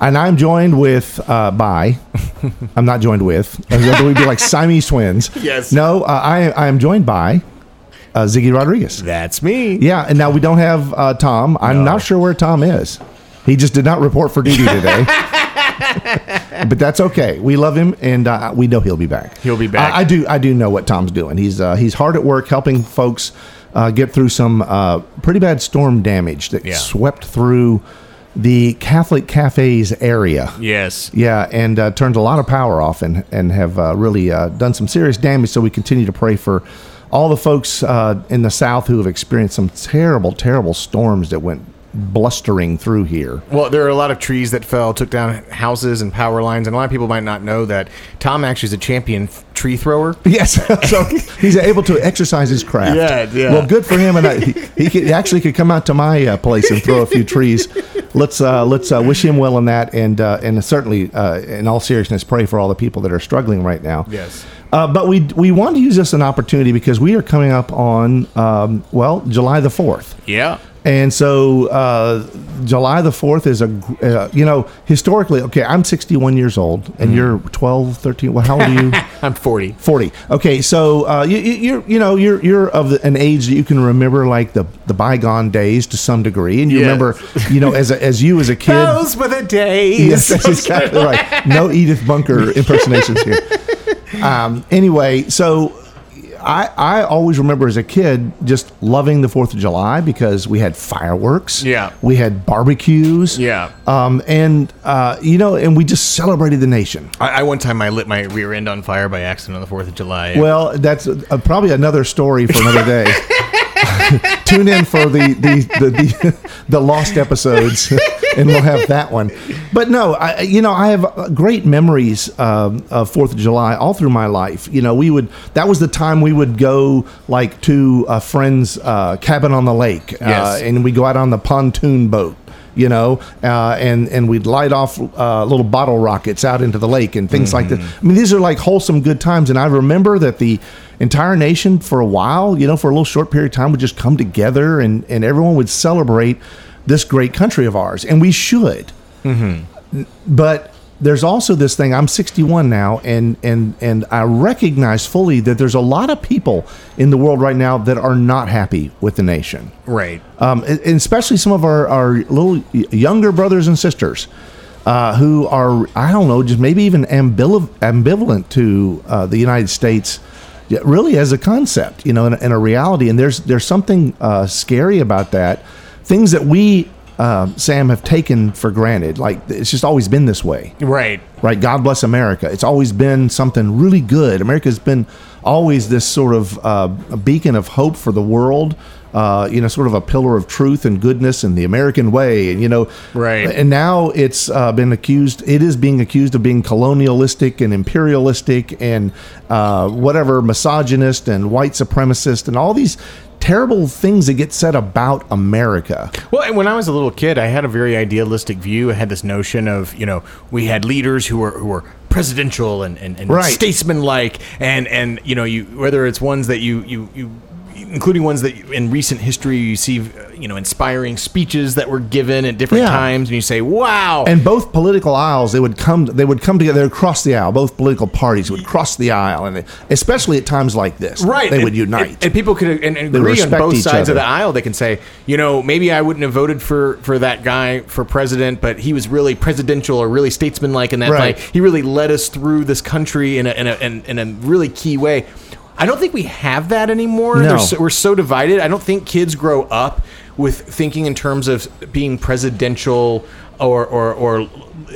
And I'm joined with, uh, by, I'm not joined with, we'd be like Siamese twins. Yes. No, uh, I, I am joined by uh, Ziggy Rodriguez. That's me. Yeah, and now we don't have uh, Tom. I'm No. not sure where Tom is. He just did not report for duty today. but that's okay. We love him, and uh, we know he'll be back. He'll be back. I, I do. I do know what Tom's doing. He's uh, he's hard at work helping folks uh, get through some uh, pretty bad storm damage that Yeah. swept through the Catholic cafes area. Yes. Yeah, and uh, turned a lot of power off and and have uh, really uh, done some serious damage. So we continue to pray for all the folks uh, in the South who have experienced some terrible, terrible storms that went blustering through here. Well, there are a lot of trees that fell, took down houses and power lines, and a lot of people might not know that Tom actually is a champion tree thrower. Yes, so he's able to exercise his craft. Yeah, yeah. Well, good for him, and I, he, he, could, he actually could come out to my uh, place and throw a few trees. Let's uh, let's uh, wish him well in that, and uh, and certainly, uh, in all seriousness, pray for all the people that are struggling right now. Yes. Uh, but we we want to use this as an opportunity because we are coming up on um, well July the fourth. Yeah. And so uh, July the 4th is a, uh, you know, historically, okay, I'm 61 years old and you're 12, 13. Well, how old are you? I'm 40. 40. Okay, so uh, you, you- you're you know you're you're of an age that you can remember like the the bygone days to some degree, and you Yes. remember you know as a, as you as a kid. Those were the days. Yes, that's exactly right. No Edith Bunker impersonations here. Um, anyway, so I I always remember as a kid just loving the Fourth of July because we had fireworks. Yeah. we had barbecues. Yeah. um, and uh, you know, and we just celebrated the nation. I, I one time I lit my rear end on fire by accident on the 4th of July. Well, that's uh, probably another story for another day. Tune in for the the, the the the lost episodes, and we'll have that one. But no, I, you know, I have uh, great memories um, of Fourth of July all through my life. You know, we would that was the time we would go like to a friend's uh, cabin on the lake, uh, Yes. and we go out on the pontoon boat you know, uh, and and we'd light off uh, little bottle rockets out into the lake and things like that. I mean, these are like wholesome good times, and I remember that the entire nation for a while, you know, for a little short period of time, would just come together and and everyone would celebrate this great country of ours, and we should. But there's also this thing. I'm 61 now, and and and I recognize fully that there's a lot of people in the world right now that are not happy with the nation right. um, and and especially some of our, our little younger brothers and sisters uh, who are, I don't know, just maybe even ambivalent, ambivalent to uh, the United States, really as a concept, you know, and, and a reality. And there's there's something uh, scary about that. Things that we, uh, Sam, have taken for granted. Like it's just always been this way Right. right? God bless America. It's always been something really good. America's been always this sort of uh, a beacon of hope for the world. Uh, you know, sort of a pillar of truth and goodness and the American way, and you know, Right. And now it's uh, been accused. It is being accused of being colonialistic and imperialistic and uh, whatever misogynist and white supremacist and all these terrible things that get said about America. Well, when I was a little kid, I had a very idealistic view. I had this notion of, you know, we had leaders who were who were presidential and, and, and Right. statesman-like, and and you know, you whether it's ones that you you you including ones that in recent history you see, uh, you know, inspiring speeches that were given at different Yeah. times, and you say, "Wow!" and both political aisles they would come they would come together across the aisle both political parties would cross the aisle and especially at times like this Right, they and- would unite and, and people could and, and They agree on both sides of the aisle. They can say, you know, maybe I wouldn't have voted for for that guy for president, but he was really presidential or really statesmanlike in that Right. way. He really led us through this country in a in a in, in a really key way. I don't think we have that anymore. No. So, we're so divided. I don't think kids grow up with thinking in terms of being presidential or or or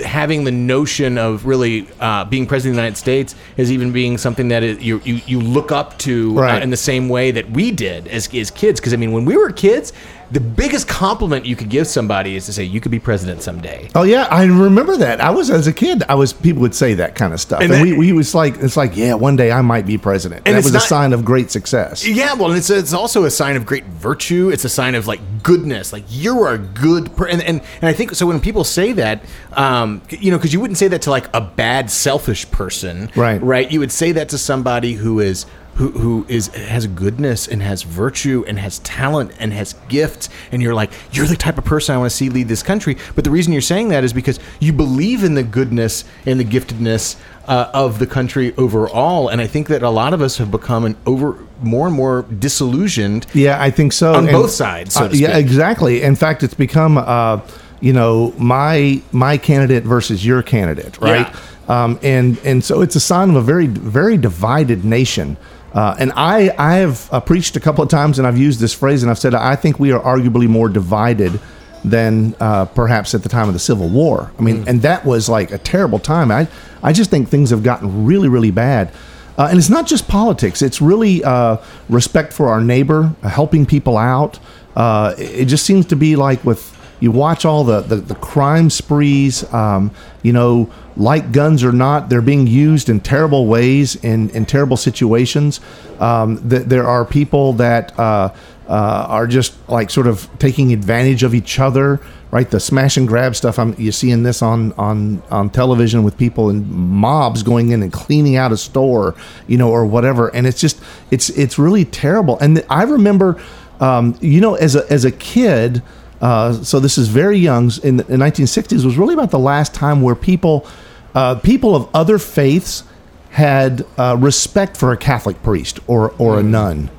having the notion of really uh, being president of the United States as even being something that is, you, you you look up to uh, in the same way that we did as as kids. Because I mean, when we were kids, the biggest compliment you could give somebody is to say you could be president someday. Oh yeah, I remember that. I was as a kid. I was people would say that kind of stuff, and, And we, that- we was like, it's like, yeah, one day I might be president. And that was not- a sign of great success. Yeah, well, and it's it's also a sign of great virtue. It's a sign of like goodness. Like you are a good per- and, and and I think so. When people say that, um, you know, because you wouldn't say that to like a bad, selfish person, Right. Right. You would say that to somebody who is. Who, who is has goodness and has virtue and has talent and has gifts and you're like you're the type of person I want to see lead this country but the reason you're saying that is because you believe in the goodness and the giftedness uh, of the country overall and I think that a lot of us have become an over more and more disillusioned Yeah, I think so. On both sides, so to yeah, exactly. In fact, it's become, uh, you know, my my candidate versus your candidate, right? Um, and and so it's a sign of a very very divided nation. Uh, and I I have uh, preached a couple of times, and I've used this phrase, and I've said I think we are arguably more divided than uh, perhaps at the time of the Civil War. I mean, and that was like a terrible time. I I just think things have gotten really really bad. Uh, and it's not just politics; it's really uh, respect for our neighbor, uh, helping people out. Uh, it just seems to be like with you watch all the the, the crime sprees. Um, you know, like guns or not, they're being used in terrible ways in in terrible situations. Um, th- there are people that. Uh, uh, are just like sort of taking advantage of each other, right? The smash and grab stuff. I'm you seeing this on on on television with people and mobs going in and cleaning out a store, you know, or whatever. And it's just it's it's really terrible. And I remember, um, you know, as a as a kid. Uh, so this is very young. In the 1960s was really about the last time where people uh, people of other faiths had uh, respect for a Catholic priest or or a nun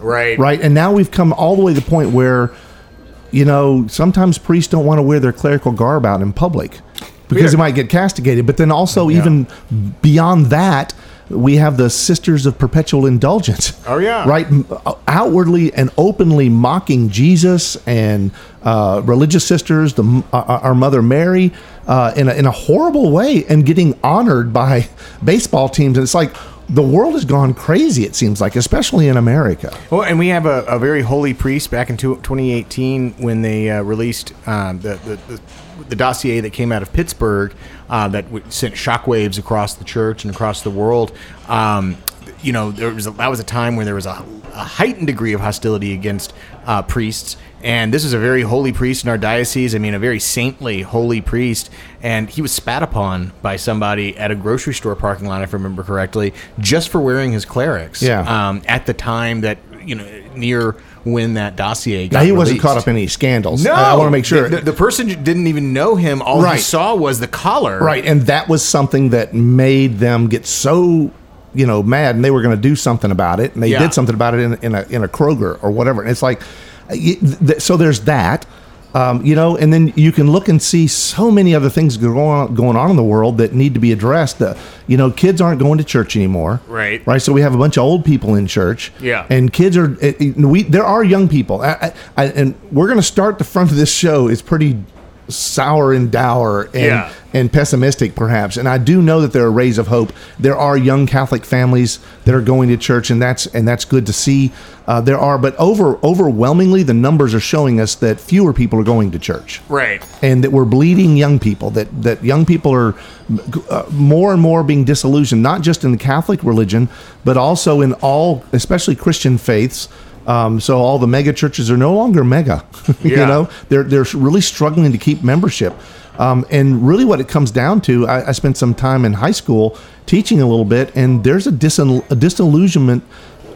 right right? And now we've come all the way to the point where, you know, sometimes priests don't want to wear their clerical garb out in public because Weird. they might get castigated. But then also, even beyond that, we have the Sisters of Perpetual Indulgence. Oh, yeah. right. Outwardly and openly mocking Jesus and uh, religious sisters, the uh, our Mother Mary, uh, in a, in a horrible way, and getting honored by baseball teams. And it's like the world has gone crazy. It seems like, especially in America. Well, and we have a, a very holy priest back in two- 2018 when they uh, released um, the, the, the the dossier that came out of Pittsburgh uh, that w- sent shockwaves across the church and across the world. Um, you know, there was a, that was a time where there was a, a heightened degree of hostility against uh, priests. And this is a very holy priest in our diocese. I mean, a very saintly, holy priest. And he was spat upon by somebody at a grocery store parking lot, if I remember correctly, just for wearing his clerics. Yeah. Um, at the time that, you know, near when that dossier got Now he wasn't caught up in any scandals. No, I, want to make sure. the, the person didn't even know him. All he saw was the collar. right, and that was something that made them get so, you know, mad, and they were going to do something about it, and they Yeah. did something about it in, in a in a Kroger or whatever. And it's like, y- th- so there's that. Um, you know, and then you can look and see so many other things going on, going on in the world that need to be addressed. The, you know, kids aren't going to church anymore, Right. Right. So we have a bunch of old people in church, Yeah. and kids are. it- it- We there are young people, I, I, I, and we're going to start the front of this show. is pretty sour and dour and Yeah. and pessimistic perhaps and i do know that there are rays of hope there are young catholic families that are going to church and that's and that's good to see uh, there are but over overwhelmingly the numbers are showing us that fewer people are going to church Right. and that we're bleeding young people that that young people are uh, more and more being disillusioned not just in the catholic religion but also in all especially christian faiths um, so all the mega churches are no longer mega you Yeah. know they're they're really struggling to keep membership um, and really what it comes down to I, I spent some time in high school teaching a little bit and there's a, a disillusionment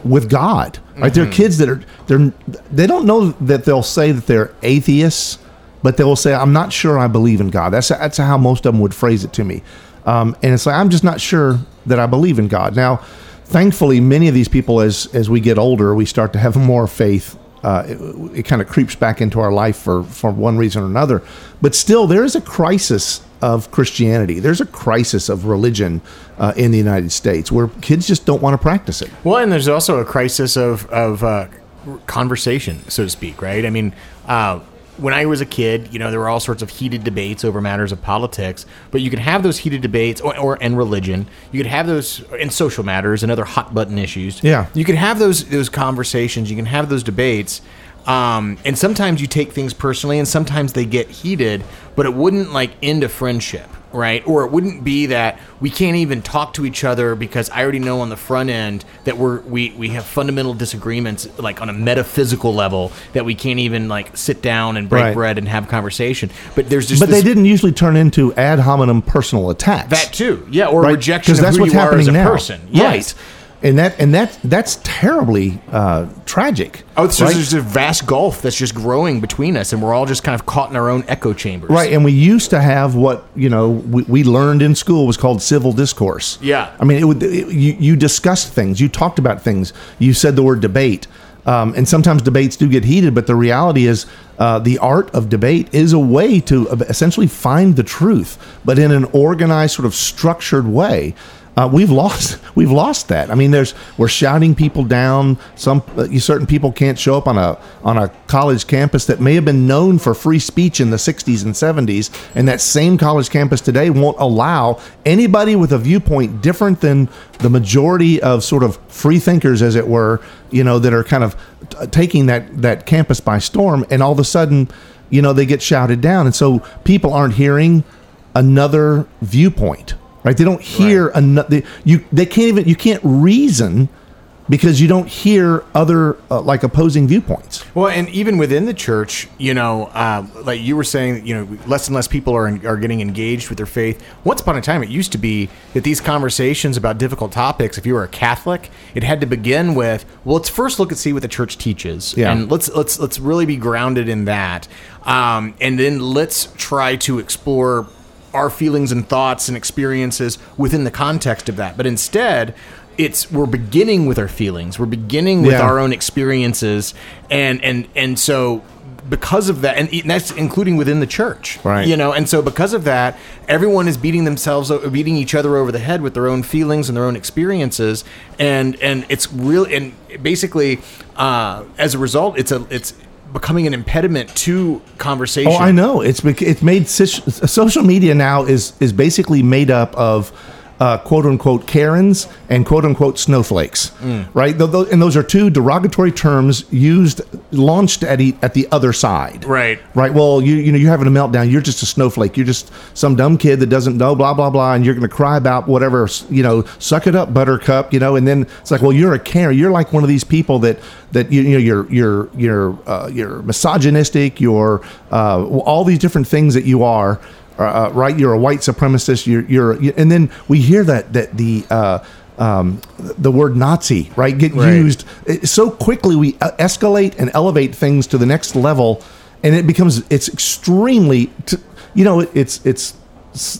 with god right there are kids that are they're they don't know that they'll say that they're atheists but they will say, "I'm not sure I believe in God." That's that's how most of them would phrase it to me, um, and it's like I'm just not sure that I believe in God. Now, thankfully, many of these people, as as we get older, we start to have more faith. Uh, it, it kind of creeps back into our life for for one reason or another, but still, there is a crisis of Christianity. There's a crisis of religion uh, in the United States where kids just don't want to practice it. Well, and there's also a crisis of of uh, conversation, so to speak, right? I mean, uh, when I was a kid, you know, there were all sorts of heated debates over matters of politics, but you could have those heated debates or, or and religion. You could have those in social matters and other hot button issues. Yeah. You could have those those conversations, you can have those debates. Um, and sometimes you take things personally and sometimes they get heated, but it wouldn't like end a friendship right? Or it wouldn't be that we can't even talk to each other because I already know on the front end that we're we we have fundamental disagreements like on a metaphysical level that we can't even like sit down and break Right. bread and have conversation. But there's just But they didn't usually turn into ad hominem personal attacks. that too, yeah, or right? rejection of that's who what's you are happening as a now. person, yes. Right. And that and that that's terribly uh, tragic. Oh, so right? there's a vast gulf that's just growing between us, and we're all just kind of caught in our own echo chambers. Right, and we used to have what you know we, we learned in school was called civil discourse. Yeah. I mean, it would it, you you discussed things, you talked about things, you said the word debate, um, and sometimes debates do get heated. But the reality is, uh, the art of debate is a way to essentially find the truth, but in an organized, sort of structured way. Uh, we've lost we've lost that. I mean, there's we're shouting people down. Some uh, certain people can't show up on a on a college campus that may have been known for free speech in the 60s and 70s, and that same college campus today won't allow anybody with a viewpoint different than the majority of sort of free thinkers, as it were, you know, that are kind of t- taking that that campus by storm, and all of a sudden, you know, they get shouted down, and so people aren't hearing another viewpoint right? They don't hear another you they can't even you can't reason because you don't hear other uh, like opposing viewpoints. Well, and even within the church, you know, uh, like you were saying, you know, less and less people are are getting engaged with their faith. Once upon a time, it used to be that these conversations about difficult topics, if you were a Catholic, it had to begin with, well, let's first look and see what the church teaches, Yeah. and let's let's let's really be grounded in that, um, and then let's try to explore our feelings and thoughts and experiences within the context of that. But instead, it's we're beginning with our feelings. We're beginning with Yeah. our own experiences, and and and so because of that, and that's including within the church, Right. You know, and so because of that, everyone is beating themselves, beating each other over the head with their own feelings and their own experiences, and and it's real, and basically, uh, as a result, it's a it's becoming an impediment to conversation. oh i know it's it's made social media now is is basically made up of uh, quote unquote Karens and quote unquote snowflakes, right? Th- th- and those are two derogatory terms used, launched at e- at the other side, Right. Right. Well, you you know you're having a meltdown. You're just a snowflake. You're just some dumb kid that doesn't know blah blah blah, and you're going to cry about whatever. You know, suck it up, Buttercup. You know, and then it's like, well, you're a Karen. You're like one of these people that that you, you know you're you're you're uh, you're misogynistic. You're uh, all these different things that you are. Uh, uh, right. You're a white supremacist. You're you're you- and then we hear that that the. Uh, um, the word Nazi, right, get Right. used so quickly. We uh, escalate and elevate things to the next level, and it becomes it's extremely, t- you know, it's it's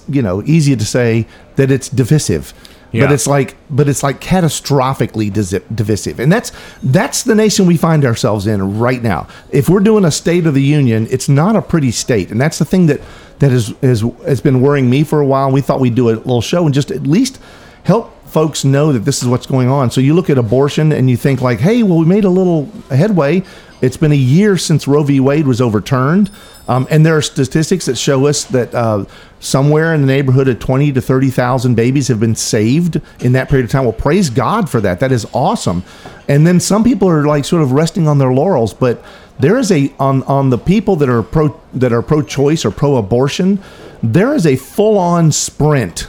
you know easy to say that it's divisive, Yeah. but it's like but it's like catastrophically divisive, and that's that's the nation we find ourselves in right now. If we're doing a State of the Union, it's not a pretty state, and that's the thing that that is is has been worrying me for a while. We thought we'd do a little show and just at least help folks know that this is what's going on. So you look at abortion and you think like, hey, well, we made a little headway. It's been a year since Roe v. Wade was overturned, um, and there are statistics that show us that uh, somewhere in the neighborhood of twenty to thirty thousand babies have been saved in that period of time. Well, praise God for that. That is awesome. And then some people are like sort of resting on their laurels, but there is a on on the people that are pro that are pro-choice or pro-abortion. There is a full-on sprint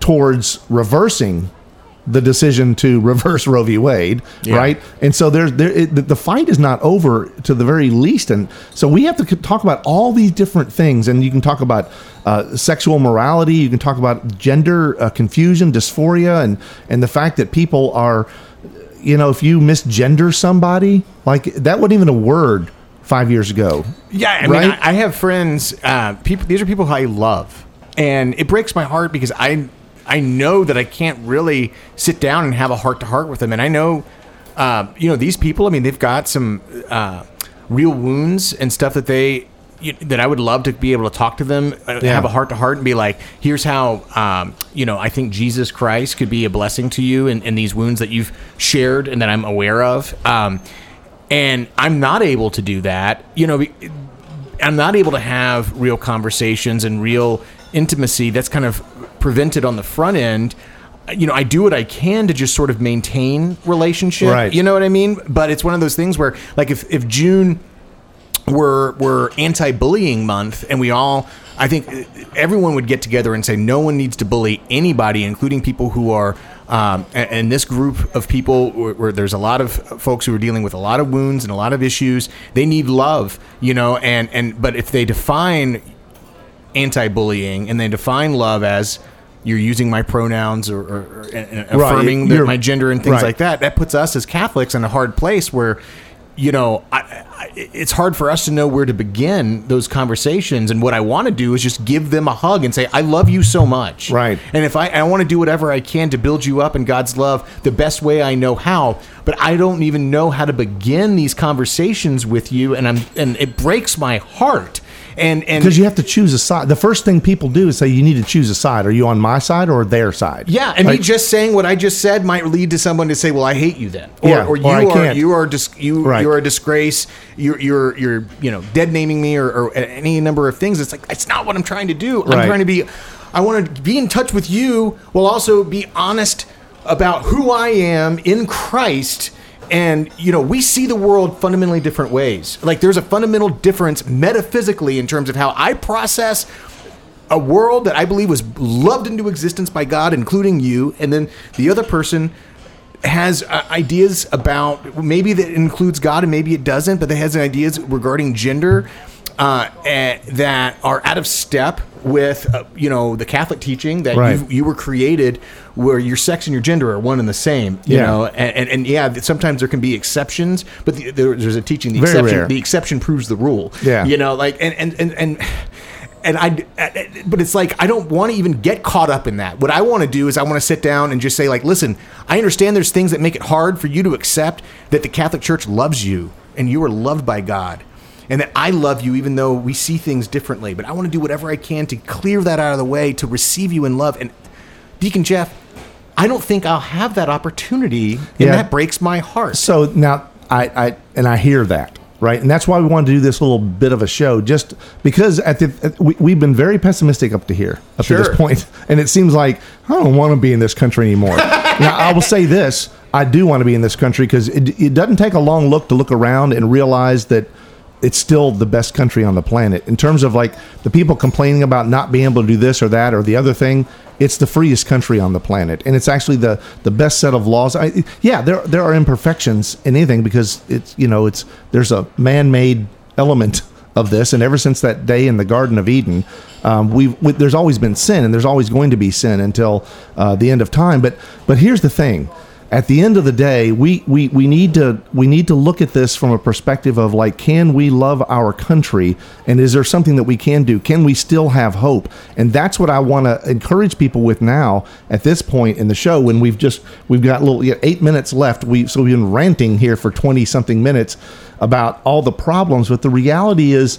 towards reversing the decision to reverse Roe v. Wade, Yeah. right? And so there's there it, the- fight is not over to the very least, and so we have to talk about all these different things, and you can talk about uh, sexual morality, you can talk about gender uh, confusion, dysphoria, and and the fact that people are, you know, if you misgender somebody, like that wasn't even a word five years ago. Yeah, I mean, I, I have friends. Uh, people, these are people who I love, and it breaks my heart because I, I know that I can't really sit down and have a heart to heart with them, and I know, uh, you know, these people. I mean, they've got some uh, real wounds and stuff that they. You, that I would love to be able to talk to them, uh, Yeah. have a heart to heart, and be like, "Here's how, um, you know, I think Jesus Christ could be a blessing to you, and, and these wounds that you've shared and that I'm aware of." Um, and I'm not able to do that, you know, I'm not able to have real conversations and real intimacy. That's kind of prevented on the front end. You know, I do what I can to just sort of maintain relationship. Right. You know what I mean? But it's one of those things where, like, if if June were were anti-bullying month, and we all, I think, everyone would get together and say no one needs to bully anybody, including people who are. Um, and, and this group of people, where, where there's a lot of folks who are dealing with a lot of wounds and a lot of issues, they need love, you know. And and but if they define anti-bullying and they define love as you're using my pronouns or, or, or affirming You're- my gender and things right. like that that puts us as catholics in a hard place where you know I, I, it's hard for us to know where to begin those conversations. And what i want to do is just give them a hug and say i love you so much. Right. and if i, I want to do whatever i can to build you up in god's love the best way i know how but i don't even know how to begin these conversations with you. And i'm and it breaks my heart and and because you have to choose a side. The first thing people do is say you need to choose a side. Are you on my side or their side? Yeah, and Like, me just saying what I just said might lead to someone to say, "Well, I hate you then," or, Yeah, or you or are you are dis- you Right. you're a disgrace. You're you're you're you know dead naming me or, or any number of things. It's like it's not what I'm trying to do. I'm trying to be. I want to be in touch with you while also be honest about who I am in Christ. And you know, we see the world fundamentally different ways. Like there's a fundamental difference metaphysically in terms of how I process a world that I believe was loved into existence by God, including you, and then the other person has uh, ideas about maybe that includes God and maybe it doesn't, but they has ideas regarding gender uh, eh, that are out of step with uh, you know the Catholic teaching that Right. you, you were created where your sex and your gender are one and the same. You Yeah. know, and, and, and yeah, sometimes there can be exceptions, but the, there, there's a teaching the Very exception rare. the exception proves the rule. Yeah. you know, like and and and. and and I, but it's like I don't want to even get caught up in that. What I want to do is I want to sit down and just say, like, listen, I understand there's things that make it hard for you to accept that the Catholic Church loves you and you are loved by God, and that I love you even though we see things differently. But I want to do whatever I can to clear that out of the way to receive you in love. And Deacon Jeff, I don't think I'll have that opportunity, and Yeah. that breaks my heart. So now I, I and I hear that right, and that's why we wanted to do this little bit of a show, just because at the at, we, we've been very pessimistic up to here, up to this point, and it seems like I don't want to be in this country anymore. now I will say this: I do want to be in this country because it, it doesn't take a long look to look around and realize that it's still the best country on the planet. In terms of like the people complaining about not being able to do this or that or the other thing it's the freest country on the planet. And it's actually the the best set of laws. I, yeah there there are imperfections in anything because it's you know it's there's a man-made element of this. And ever since that day in the garden of eden um, we've we, there's always been sin and there's always going to be sin until uh, the end of time. But but here's the thing at the end of the day, we, we, we need to we need to look at this from a perspective of like, can we love our country, and is there something that we can do? Can we still have hope? And that's what I want to encourage people with now at this point in the show when we've just we've got little eight minutes left. We so we've been ranting here for twenty something minutes about all the problems, but the reality is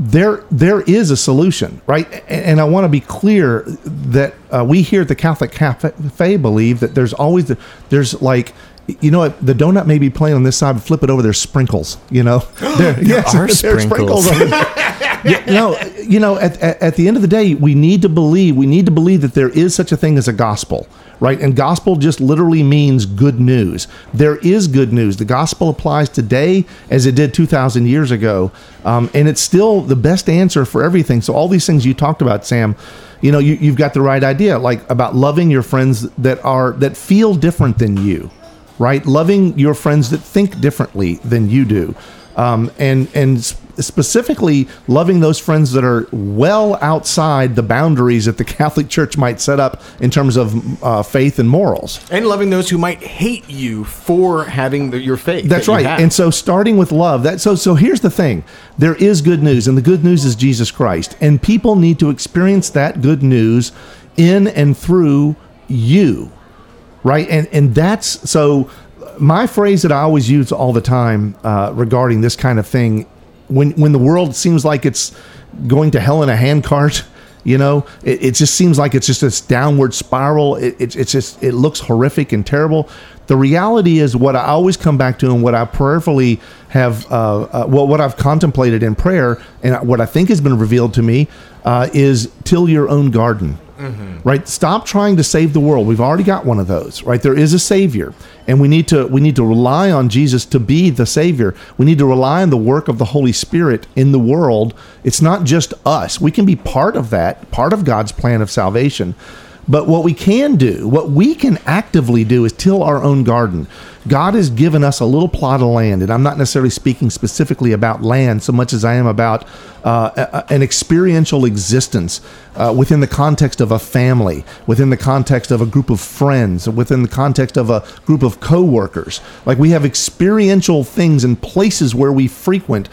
there there is a solution, right? And, I want to be clear that uh, we here at the Catholic Cafe believe that there's always the, there's like you know what the donut may be plain on this side, but flip it over, there's sprinkles. You know, there, yes, are there's sprinkles. Yeah, no, you know, at, at, at the end of the day, we need to believe. We need to believe that there is such a thing as a gospel, right? And gospel just literally means good news. There is good news. The gospel applies today as it did two thousand years ago, um, and it's still the best answer for everything. So all these things you talked about, Sam, you know, you, you've got the right idea, like about loving your friends that are that feel different than you right? Loving your friends that think differently than you do, um, and and specifically loving those friends that are well outside the boundaries that the Catholic Church might set up in terms of uh, faith and morals. And loving those who might hate you for having the, your faith. That's that right. And so starting with love, that so so here's the thing. There is good news and the good news is Jesus Christ. And people need to experience that good news in and through you. Right? And and that's so my phrase that I always use all the time uh, regarding this kind of thing when when the world seems like it's going to hell in a handcart You know, it, it just seems like it's just this downward spiral. It, it, it's just it looks horrific and terrible. The reality is what I always come back to, and what I prayerfully have, uh, uh, well, what I've contemplated in prayer, and what I think has been revealed to me, uh, is till your own garden. Mm-hmm. Right? Stop trying to save the world. We've already got one of those. Right? There is a savior, and we need to we need to rely on Jesus to be the savior. We need to rely on the work of the Holy Spirit in the world. It's not just us. We can be part of that, part of God's plan of salvation. But what we can do, what we can actively do, is till our own garden. God has given us a little plot of land, and I'm not necessarily speaking specifically about land so much as I am about uh, a- an experiential existence uh, within the context of a family, within the context of a group of friends, within the context of a group of coworkers. Like we have experiential things and places where we frequent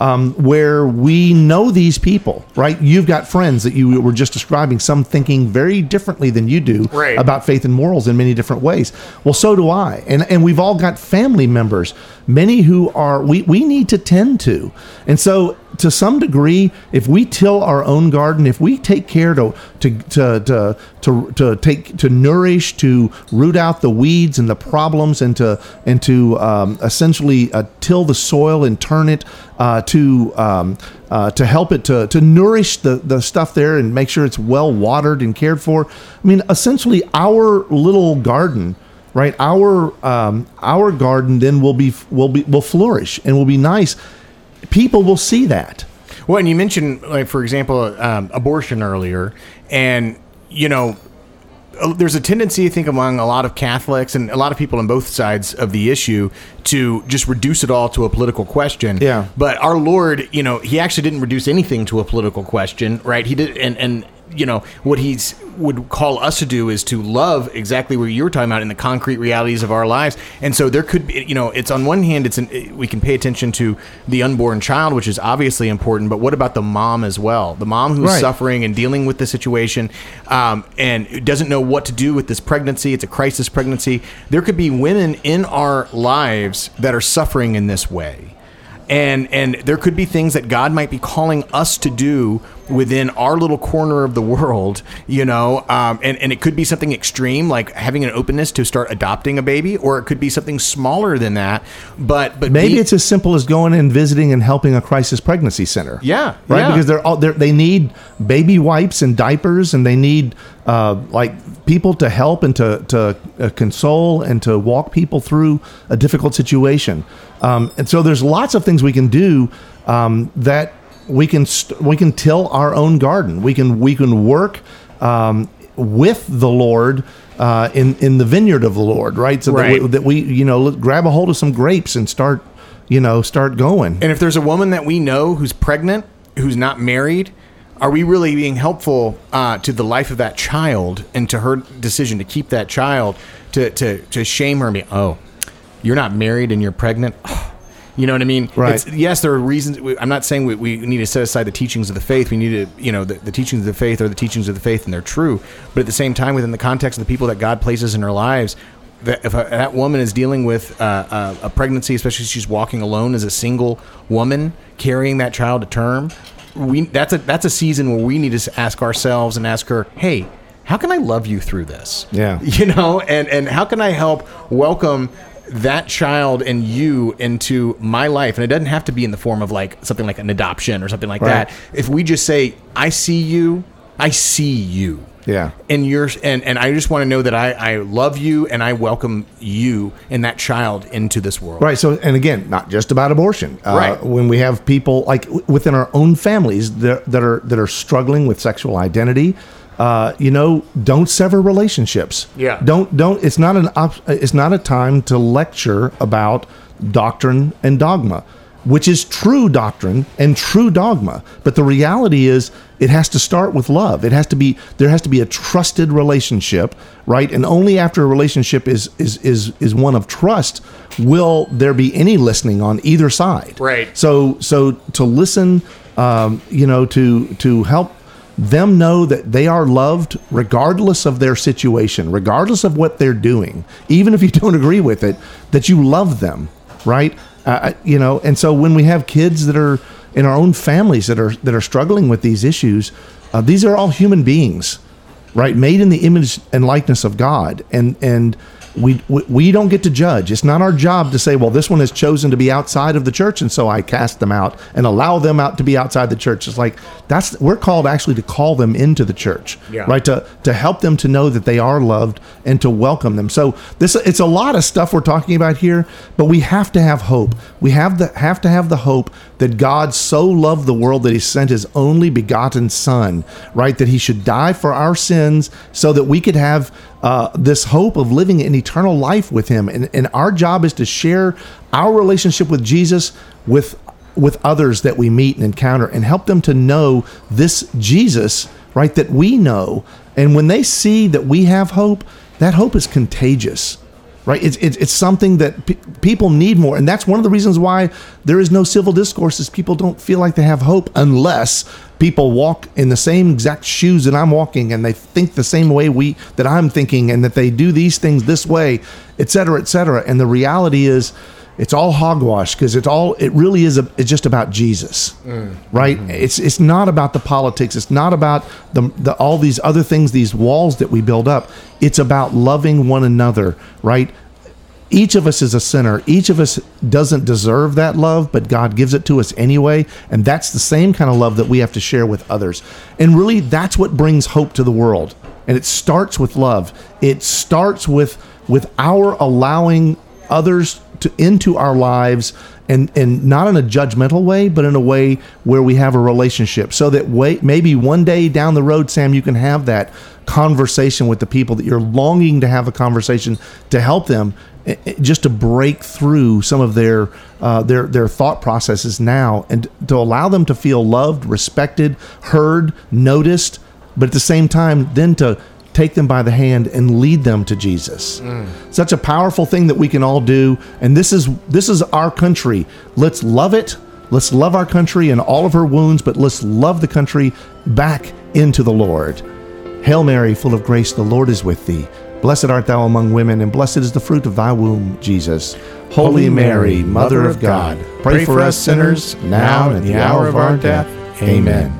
um, where we know these people, right? You've got friends that you were just describing, some thinking very differently than you do Right. about faith and morals in many different ways. Well, so do I. And, and we've all got family members, many who are, we, we need to tend to. And so, to some degree, if we till our own garden, if we take care to, to, to, to, to, to take, to nourish, to root out the weeds and the problems and to, and to um, essentially uh, till the soil and turn it uh, to um, uh, to help it to to nourish the the stuff there and make sure it's well watered and cared for. I mean, essentially, our little garden, right? Our um, our garden then will be will be will flourish and will be nice. People will see that. Well, and you mentioned, like for example, um, abortion earlier, and you know, uh, there's a tendency, I think, among a lot of Catholics and a lot of people on both sides of the issue to just reduce it all to a political question. Yeah. But our Lord, you know, he actually didn't reduce anything to a political question, right? He did, and and you know what he's would call us to do is to love exactly what you were talking about in the concrete realities of our lives. And so there could be, you know, it's on one hand, it's an, we can pay attention to the unborn child, which is obviously important, but what about the mom as well? The mom who's Right. suffering and dealing with the situation um, and doesn't know what to do with this pregnancy. It's a crisis pregnancy. There could be women in our lives that are suffering in this way and and there could be things that God might be calling us to do within our little corner of the world, you know, um, and and it could be something extreme like having an openness to start adopting a baby, or it could be something smaller than that. But but Maybe be- it's as simple as going and visiting and helping a crisis pregnancy center. Yeah, right. yeah. Because they're all they're, they need baby wipes and diapers, and they need uh, like people to help and to to uh, console and to walk people through a difficult situation. Um, and so there's lots of things we can do um, that we can st- we can till our own garden. We can we can work. Um, with the Lord uh, in in the vineyard of the Lord, right? So that, we, that we you know grab a hold of some grapes and start you know start going. And if there's a woman that we know who's pregnant, who's not married, are we really being helpful uh, to the life of that child and to her decision to keep that child to to to shame her and be oh, you're not married and you're pregnant. You know what I mean? Right. It's, yes, there are reasons. I'm not saying we, we need to set aside the teachings of the faith. We need to, you know, the, the teachings of the faith are the teachings of the faith, and they're true. But at the same time, within the context of the people that God places in our lives, that if a, that woman is dealing with uh, a, a pregnancy, especially if she's walking alone as a single woman carrying that child to term, we that's a that's a season where we need to ask ourselves and ask her, hey. How can I love you through this? Yeah. you know, and and how can I help welcome that child and you into my life? And it doesn't have to be in the form of like something like an adoption or something like Right. that. If we just say, I see you, I see you Yeah. and you're and and I just want to know that I I love you and I welcome you and that child into this world. Right. So, and again, not just about abortion. Uh, Right. When we have people like w- within our own families that, that are that are struggling with sexual identity, uh, you know, don't sever relationships. Yeah. Don't don't. It's not an op- it's not a time to lecture about doctrine and dogma, which is true doctrine and true dogma. But the reality is, it has to start with love. It has to be there has to be a trusted relationship, right? And only after a relationship is is is is one of trust will there be any listening on either side. Right. So so to listen, um, you know, to to help them know that they are loved regardless of their situation, regardless of what they're doing, even if you don't agree with it, that you love them, right? Uh, you know, and so when we have kids that are in our own families that are that are struggling with these issues. Uh, these are all human beings, right? Made in the image and likeness of God, and and we, we we don't get to judge. It's not our job to say, well, this one has chosen to be outside of the church, and so I cast them out and allow them out to be outside the church. It's like that's we're called actually to call them into the church, Yeah. right? To to help them to know that they are loved and to welcome them. So this it's a lot of stuff we're talking about here, but we have to have hope. We have the have to have the hope that God so loved the world that He sent His only begotten Son, right? That He should die for our sins so that we could have uh, this hope of living an eternal life with Him. And, and our job is to share our relationship with Jesus with with others that we meet and encounter and help them to know this Jesus, right, that we know. And when they see that we have hope, that hope is contagious, right? It's, it's, it's something that pe- people need more. And that's one of the reasons why there is no civil discourse is people don't feel like they have hope unless people walk in the same exact shoes that I'm walking and they think the same way we that I'm thinking and that they do these things this way, et cetera, et cetera. And the reality is it's all hogwash because it's all it really is a, it's just about Jesus, mm. right? Mm-hmm. It's it's not about the politics. It's not about the, the all these other things, these walls that we build up. It's about loving one another, right? Each of us is a sinner. Each of us doesn't deserve that love, but God gives it to us anyway. And that's the same kind of love that we have to share with others. And really, that's what brings hope to the world. And it starts with love. It starts with with our allowing others to into our lives and and not in a judgmental way but in a way where we have a relationship. So that way, maybe one day down the road Sam you can have that conversation with the people that you're longing to have a conversation to help them eh, eh, just to break through some of their uh, their their thought processes now and to allow them to feel loved respected heard noticed but at the same time then to take them by the hand and lead them to Jesus. Mm. Such a powerful thing that we can all do and this is this is our country. Let's love it. Let's love our country and all of her wounds, but let's love the country back into the Lord. Hail Mary, full of grace, the Lord is with thee. Blessed art thou among women, and blessed is the fruit of thy womb, Jesus. Holy Mary, Mother of God, pray for us sinners, now and at the hour of our death. Amen.